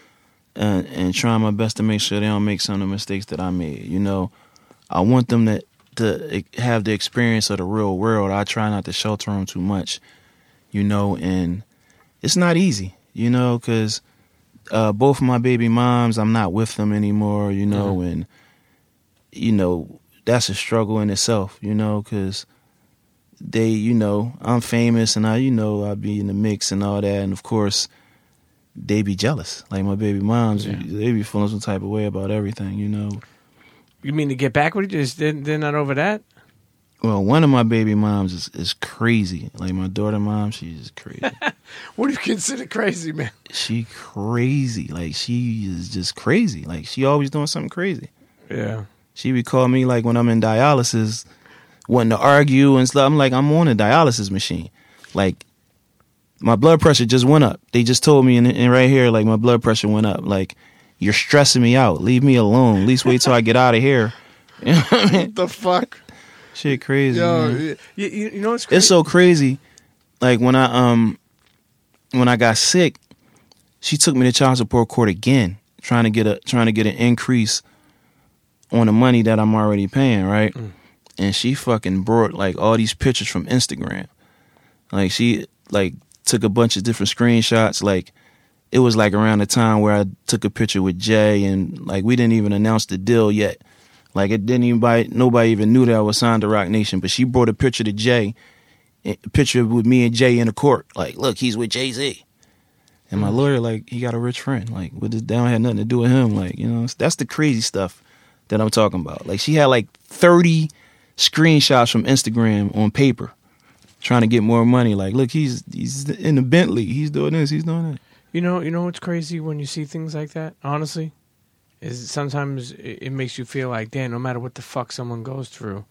and, uh, and trying my best to make sure they don't make some of the mistakes that I made. You know, I want them to to have the experience of the real world. I try not to shelter them too much. You know, and it's not easy. You know, because uh, both of my baby moms, I'm not with them anymore. You know, Mhm. and you know that's a struggle in itself. You know, because they, you know, I'm famous and I, you know, I be in the mix and all that, and of course, they be jealous. Like my baby moms, Yeah. they be feeling some type of way about everything, you know. You mean to get back with you? Just they're, they're not over that? Well, one of my baby moms is, is crazy. Like my daughter mom, she's crazy. What do you consider crazy, man? she crazy. Like she is just crazy. Like she always doing something crazy. Yeah. She would call me like when I'm in dialysis, wanting to argue and stuff. I'm like, I'm on a dialysis machine. Like my blood pressure just went up. They just told me, and, and right here, like my blood pressure went up. Like you're stressing me out. Leave me alone. At least wait till I get out of here. You know what I mean? The fuck? Shit, crazy. Yo, man. you, you, you know what's crazy? It's so crazy. Like when I um when I got sick, she took me to child support court again, trying to get a trying to get an increase on the money that I'm already paying, right? And she fucking brought like all these pictures from Instagram. Like she like took a bunch of different screenshots. Like it was like around the time where I took a picture with Jay and like we didn't even announce the deal yet. Like it didn't even nobody even knew that I was signed to Roc Nation. But she brought a picture to Jay, eh, a picture with me and Jay in the court. Like, look, he's with Jay Z. And my mm. lawyer, like, he got a rich friend. Like, with this, that don't have nothing to do with him. Like, you know, that's the crazy stuff that I'm talking about. Like, she had like 30 screenshots from Instagram on paper, trying to get more money. Like, look, he's he's in the Bentley. He's doing this. He's doing that. You know, you know what's crazy when you see things like that. Honestly, is sometimes it, it makes you feel like, damn, no matter what the fuck someone goes through,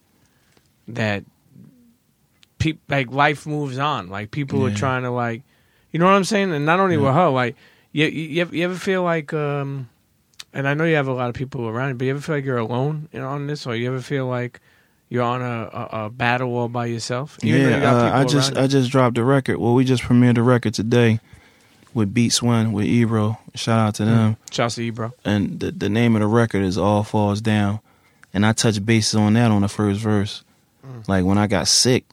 that peop like life moves on. Like people are trying to like, you know what I'm saying? And not only Yeah. with her, like you, you, you ever, feel like, um, and I know you have a lot of people around you, but you ever feel like you're alone you know, on this, or you ever feel like you're on a, a, a battle all by yourself? Even though you yeah, uh, I just? I just dropped a record. Well, we just premiered a record today with Beats One with Ebro. Shout out to them. Shout out to Ebro. and the, the name of the record is All Falls Down. And I touched bases on that on the first verse. Like when I got sick,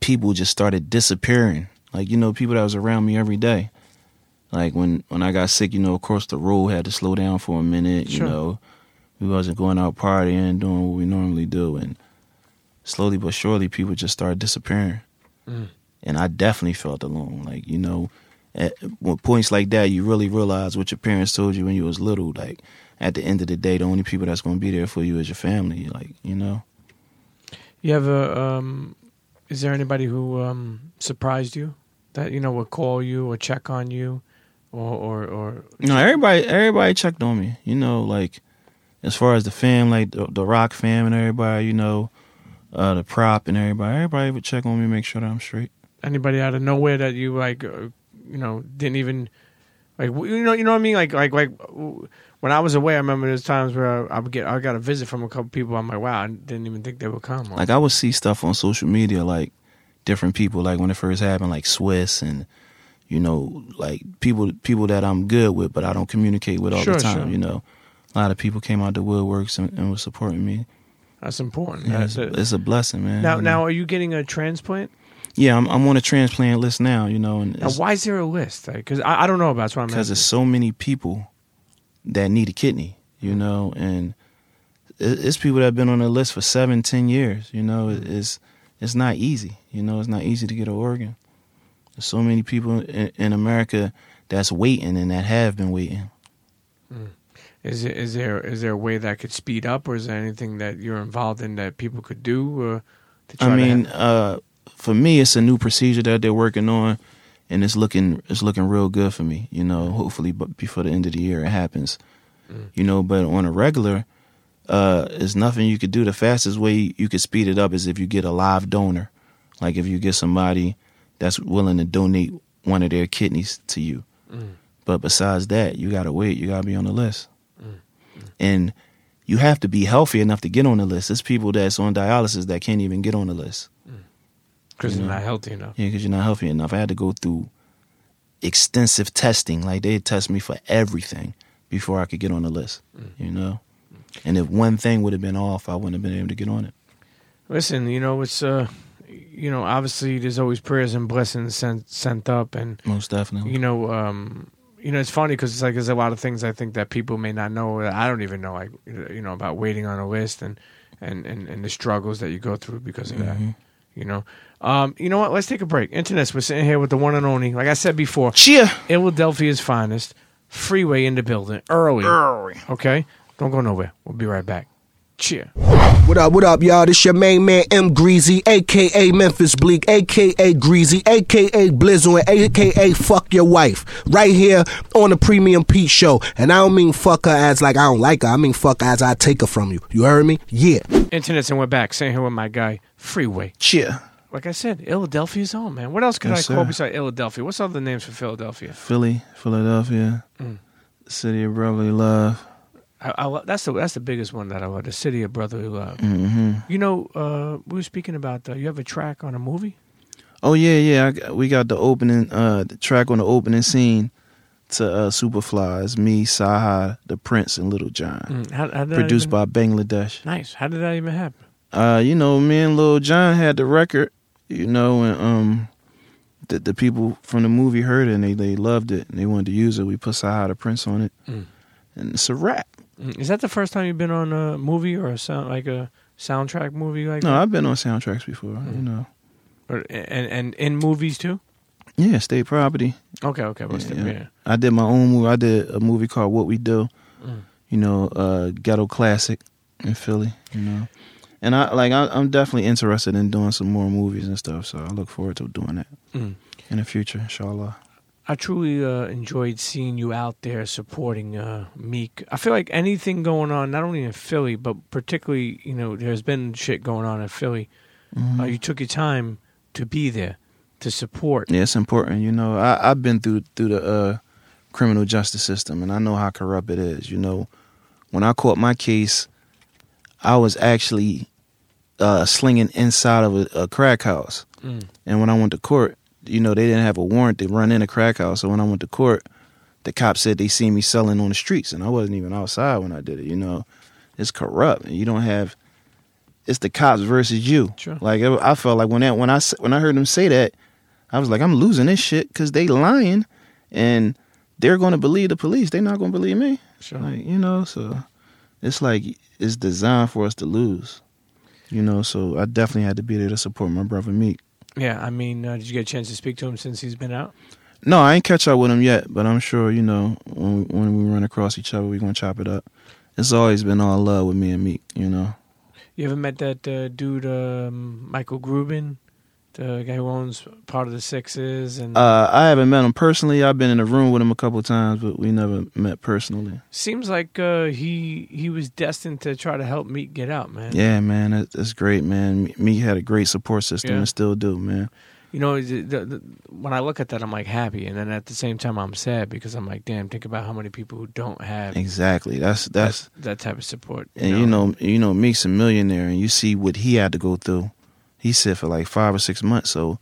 people just started disappearing. Like, you know, people that was around me every day. Like when, when I got sick, you know, of course the road had to slow down for a minute, Sure. you know. We wasn't going out partying, doing what we normally do and slowly but surely people just started disappearing. Mm. And I definitely felt alone. Like, you know, at points like that, you really realize what your parents told you when you was little. Like, at the end of the day, the only people that's going to be there for you is your family. Like, you know. You have a um is there anybody who um surprised you that you know would call you or check on you or or, or No, everybody, everybody checked on me. You know, like as far as the fam, like the, the Roc fam and everybody. You know, uh, the prop and everybody. Everybody would check on me, make sure that I'm straight. Anybody out of nowhere that you like uh, you know didn't even like you know you know what I mean like like like when I was away I remember there's times where I, I would get I got a visit from a couple people I'm like wow I didn't even think they would come Like I would see stuff on social media, like different people, like when it first happened, like Swizz and you know, like people people that I'm good with, but I don't communicate with all Sure, the time. sure. You know, a lot of people came out the woodworks and, and was supporting me. that's important Yeah, That's it's, it. it's a blessing, man. now now are you getting a transplant yeah, I'm I'm on a transplant list now. You know, and now why is there a list because I, I don't know about that's what I'm because there's so many people that need a kidney. You know, and it's people that have been on the list for seven, ten years. You know, it's it's not easy. You know, it's not easy to get an organ. There's so many people in, in America that's waiting and that have been waiting. Is it is there is there a way that could speed up, or is there anything that you're involved in that people could do? Uh, to try I to mean, uh, for me, it's a new procedure that they're working on, and it's looking it's looking real good for me. You know, hopefully, but before the end of the year, it happens. Mm. You know, but on a regular, uh, there's nothing you could do. The fastest way you could speed it up is if you get a live donor, like if you get somebody that's willing to donate one of their kidneys to you. Mm. But besides that, you gotta wait. You gotta be on the list, mm. and you have to be healthy enough to get on the list. There's people that's on dialysis that can't even get on the list. Because you they're not healthy enough. Yeah, because you're not healthy enough. I had to go through extensive testing. Like they'd test me for everything before I could get on the list. You know, and if one thing would have been off, I wouldn't have been able to get on it. Listen, you know it's uh, you know obviously there's always prayers and blessings sent sent up, and Most definitely. you know um, you know it's funny because it's like there's a lot of things I think that people may not know. That I don't even know, like you know about waiting on a list and and and, and the struggles that you go through because of that. Mhm. You know, um, you know what? Let's take a break. Internet, we're sitting here with the one and only, like I said before, Chea. Philadelphia's finest, Freeway in the building, early. Early. Okay, Don't go nowhere. We'll be right back. Chea. What up, what up, y'all? This your main man, M Greasy, aka Memphis Bleek, aka Greasy, aka Blizzle, and aka Fuck Your Wife. Right here on the Premium Pete Show. And I don't mean fuck her as like I don't like her. I mean fuck her as I take her from you. You heard me? Yeah. Internets and we're back. Sitting here with my guy, Freeway. Chea. Like I said, Philadelphia's home, man. What else could Yes, I call sir. besides Philadelphia? What's other names for Philadelphia? Philly, Philadelphia, Mm. city of brotherly love. I, I, that's the that's the biggest one that I love. The city of brotherly love. hmm You know, uh, we were speaking about. Uh, you have a track on a movie. Oh yeah, yeah. I we got the opening, uh, the track on the opening scene to uh, Superfly. It's me, Saha, the Prince, and Lil Jon. Mm, How, how Produced even- by Bangladesh. Nice. How did that even happen? Uh, you know, me and Lil Jon had the record. You know, and um, the the people from the movie heard it and they they loved it and they wanted to use it. We put Saha, the Prince, on it, Mm. and it's a rap. Mm, Is that the first time you've been on a movie or a sound like a soundtrack movie like No, that? I've been on soundtracks before. Mm. You know, Or, and and in movies too? yeah, state property. Okay, okay. Yeah, the, yeah. yeah. I did my own movie. I did a movie called What We Do. Mm. You know, uh, ghetto classic in Philly. You know, and I like I, I'm definitely interested in doing some more movies and stuff. So I look forward to doing that Mm. in the future, inshallah. I truly uh, enjoyed seeing you out there supporting uh, Meek. I feel like anything going on, not only in Philly, but particularly, you know, there's been shit going on in Philly. Mhm. Uh, you took your time to be there to support. Yeah, it's important. You know, I, I've been through through the uh, criminal justice system, and I know how corrupt it is. You know, when I caught my case, I was actually uh, slinging inside of a, a crack house, Mm. and when I went to court, you know, they didn't have a warrant to run in a crack house. So when I went to court, the cops said they seen me selling on the streets, and I wasn't even outside when I did it. You know, it's corrupt, and you don't have. It's the cops versus you. Sure. Like it- I felt like when that when I when I heard them say that, I was like, I'm losing this shit because they lying, and they're going to believe the police. They're not going to believe me. Sure. Like you know, so it's like it's designed for us to lose. You know, so I definitely had to be there to support my brother Meek. Yeah, I mean, uh, did you get a chance to speak to him since he's been out? No, I ain't catch up with him yet, but I'm sure you know when when we run across each other, we gonna chop it up. It's always been all love with me and Meek. You know. You ever met that uh, dude, um, Michael Grubin, the guy who owns part of the Sixers? And Uh, I haven't met him personally. I've been in a room with him a couple times, but we never met personally. seems like uh, he he was destined to try to help Meek get out, man. Yeah, man, that, that's great, man. Meek had a great support system Yeah. and still do, man. You know, the, the, the, when I look at that, I'm like happy, and then at the same time, I'm sad because I'm like, damn, think about how many people who don't have Exactly. That's that's that, that type of support. and you know you know Meek's a millionaire, and you see what he had to go through. He said for like five or six months. So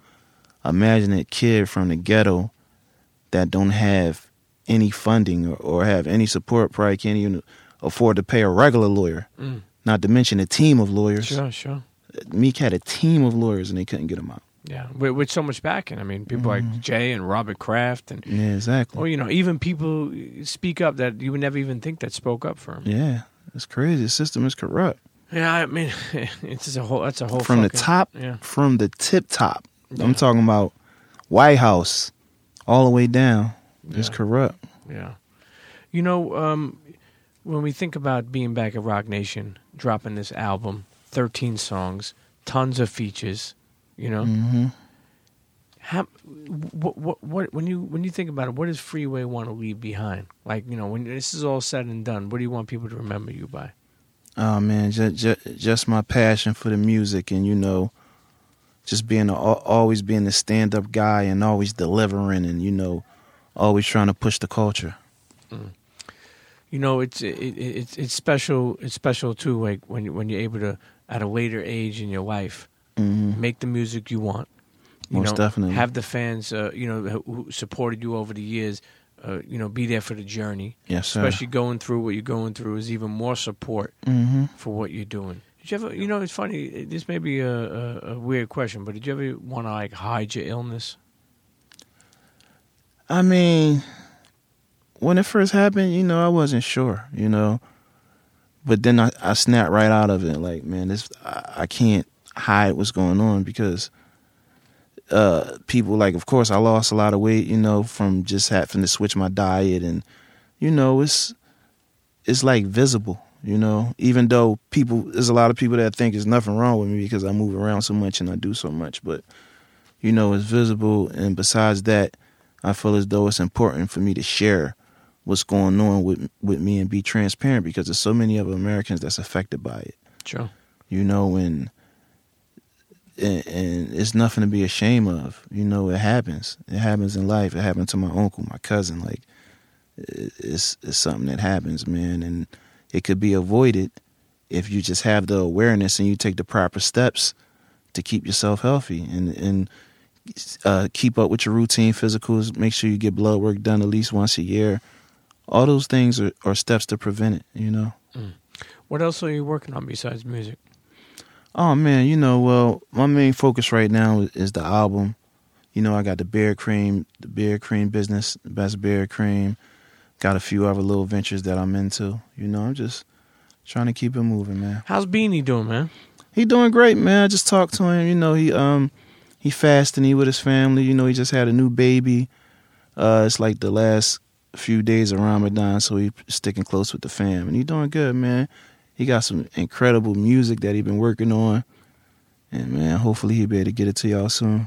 imagine a kid from the ghetto that don't have any funding or, or have any support, probably can't even afford to pay a regular lawyer. Mm, Not to mention a team of lawyers. sure, sure. Meek had a team of lawyers, and they couldn't get him out. Yeah, with, with so much backing. I mean, people Mm-hmm. like Jay and Robert Kraft, and Yeah, exactly. or you know, even people speak up that you would never even think that spoke up for him. Yeah, it's crazy. The system is corrupt Yeah, I mean, it's just a whole. That's a whole from the top, Yeah, from the tip top. Yeah. I'm talking about White House, all the way down. It's corrupt. yeah. You know, um, when we think about being back at Roc Nation, dropping this album, thirteen songs, tons of features. You know, hmm how what, what what when you when you think about it, what does Freeway want to leave behind? Like you know, when this is all said and done, what do you want people to remember you by? Oh man, just, just just my passion for the music, and you know, just being a, always being a stand up guy, and always delivering, and you know, always trying to push the culture. You know, it's it, it, it's it's special. It's special too. Like when when you're able to, at a later age in your life, hmm make the music you want. You Most know, definitely. have the fans, uh, you know, who supported you over the years. Uh, you know, be there for the journey. Yes, sir. Especially going through what you're going through is even more support hmm for what you're doing. Did you ever, you know, it's funny. This may be a, a, a weird question, but did you ever want to like hide your illness? I mean, when it first happened, you know, I wasn't sure, you know, but then I, I snapped right out of it. Like, man, this I, I can't hide what's going on because uh, people like, of course, I lost a lot of weight, you know, from just having to switch my diet, and you know, it's it's like visible. You know, even though people, there's a lot of people that think there's nothing wrong with me because I move around so much and I do so much, but you know, it's visible. And besides that, I feel as though it's important for me to share what's going on with with me and be transparent because there's so many other Americans that's affected by it. Sure. You know, and and, and it's nothing to be ashamed of. You know, it happens. It happens in life. It happened to my uncle, my cousin. Like, it- it's it's something that happens, man, and it could be avoided if you just have the awareness and you take the proper steps to keep yourself healthy and and uh, keep up with your routine physicals. Make sure you get blood work done at least once a year. All those things are, are steps to prevent it. You know. What else are you working on besides music? Oh man, you know, well, my main focus right now is, the album. You know, I got the bear cream, the bear cream business, the best bear cream. Got a few other little ventures that I'm into. You know, I'm just trying to keep it moving, man. How's Beanie doing, man? He doing great, man. I just talked to him. You know, he um he fasting. He with his family. You know, he just had a new baby. Uh, it's like the last few days of Ramadan, so he sticking close with the fam, and he doing good, man. He got some incredible music that he been working on, and man, hopefully he'll be able to get it to y'all soon.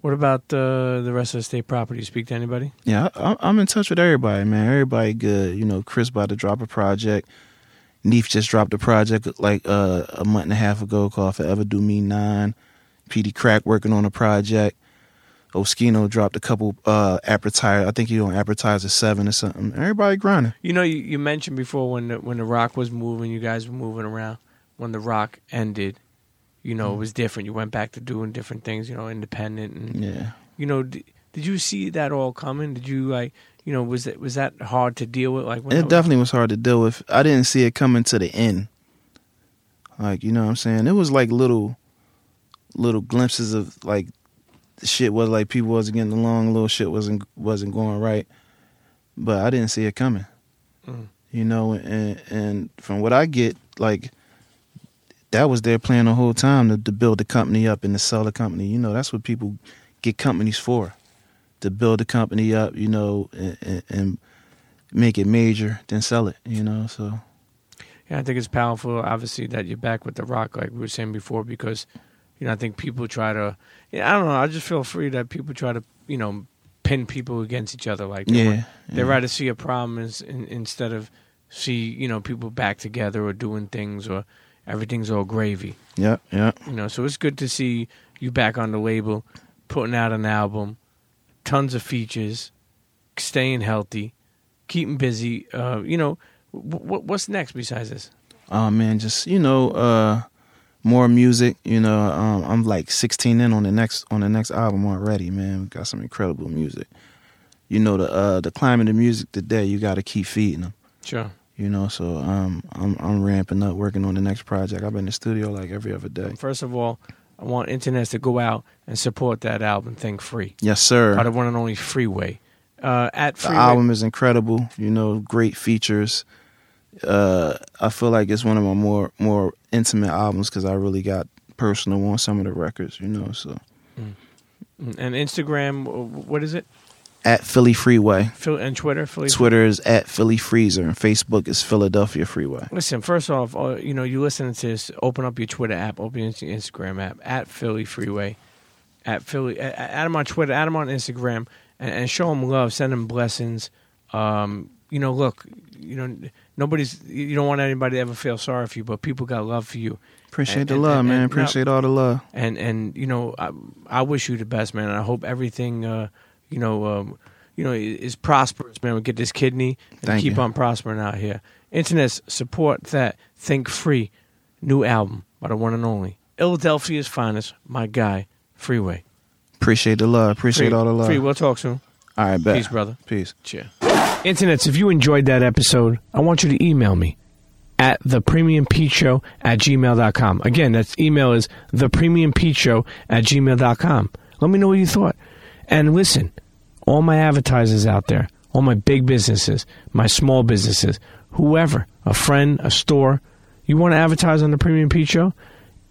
What about uh, the rest of the state property? Speak to anybody? Yeah, I, I'm in touch with everybody, man. Everybody good. You know, Chris about to drop a project. Neef just dropped a project like uh, a month and a half ago called Forever Do Me Nine. PD Crack working on a project. Oschino dropped a couple uh appetizer. I think he on appetizer seven or something. Everybody grinding. You know, you, you mentioned before when the, when the Roc was moving, you guys were moving around. When the Roc ended, you know, it was different. You went back to doing different things, you know, independent, and Yeah. you know, did, did you see that all coming? Did you like, you know, was it was that hard to deal with? Like, when It was- definitely was hard to deal with. I didn't see it coming to the end. Like, you know what I'm saying? It was like little little glimpses of like shit was like people wasn't getting along, little shit wasn't wasn't going right. But I didn't see it coming. Mm. You know, and and from what I get, like that was their plan the whole time to, to build the company up and to sell the company. You know, that's what people get companies for. To build the company up, you know, and, and, and make it major, then sell it. You know, so Yeah, I think it's powerful. Obviously, that you're back with the Roc, like we were saying before, because you know I think people try to. Yeah, I don't know. I just feel free that people try to, you know, pin people against each other. Like, they yeah, want- they yeah. rather see a problem is, in, instead of see you know people back together or doing things or everything's all gravy. Yeah, yeah. You know, so it's good to see you back on the label, putting out an album, tons of features, staying healthy, keeping busy. Uh, you know, w- w- what's next besides this? Oh man, just you know, uh more music. You know, um, I'm like 16 in on the next on the next album already. Man, we got some incredible music. You know, the uh the climate of music today, you got to keep feeding them. Sure. You know, so um, I'm I'm ramping up, working on the next project. I've been in the studio like every other day. First of all, I want internet to go out and support that album, Think Free, Yes, sir. by the one and only Freeway. Uh, at The album is incredible. You know, great features. Uh, I feel like it's one of my more more intimate albums because I really got personal on some of the records. You know, so and Instagram, what is it? at Philly Freeway. And Twitter, Philly. Twitter is at Philly Freezer and Facebook is Philadelphia Freeway. Listen, first off, uh, you know, you listen to this, open up your Twitter app, open up your Instagram app, at Philly Freeway, at Philly, add them on Twitter, add them on Instagram, and, and show them love, send them blessings. Um, you know, look, you know, nobody's, you don't want anybody to ever feel sorry for you, but people got love for you. Appreciate And- the and- love, and- man. Appreciate all the love. and and you know I, I wish you the best man i hope everything uh you know um you know is prosperous man we get this kidney and Thank keep you. on prospering out here internet support that think free new album by the one and only philadelphia's finest my guy freeway Appreciate the love. Appreciate free, all the love. free we'll talk soon all right, bet. peace brother Peace. Chea. Internets, if you enjoyed that episode, I want you to email me at the premium Pete at gmail.com. Again, that's email is the premium Pete at gmail.com. Let me know what you thought. And listen, all my advertisers out there, all my big businesses, my small businesses, whoever, a friend, a store, you want to advertise on the premium Pete show?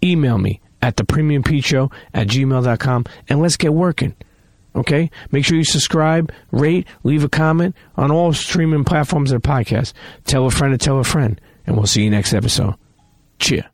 Email me at the premium show at gmail.com and let's get working. Okay? Make sure you subscribe, rate, leave a comment on all streaming platforms of podcasts. Tell a friend to tell a friend. and we'll see you next episode. Chea.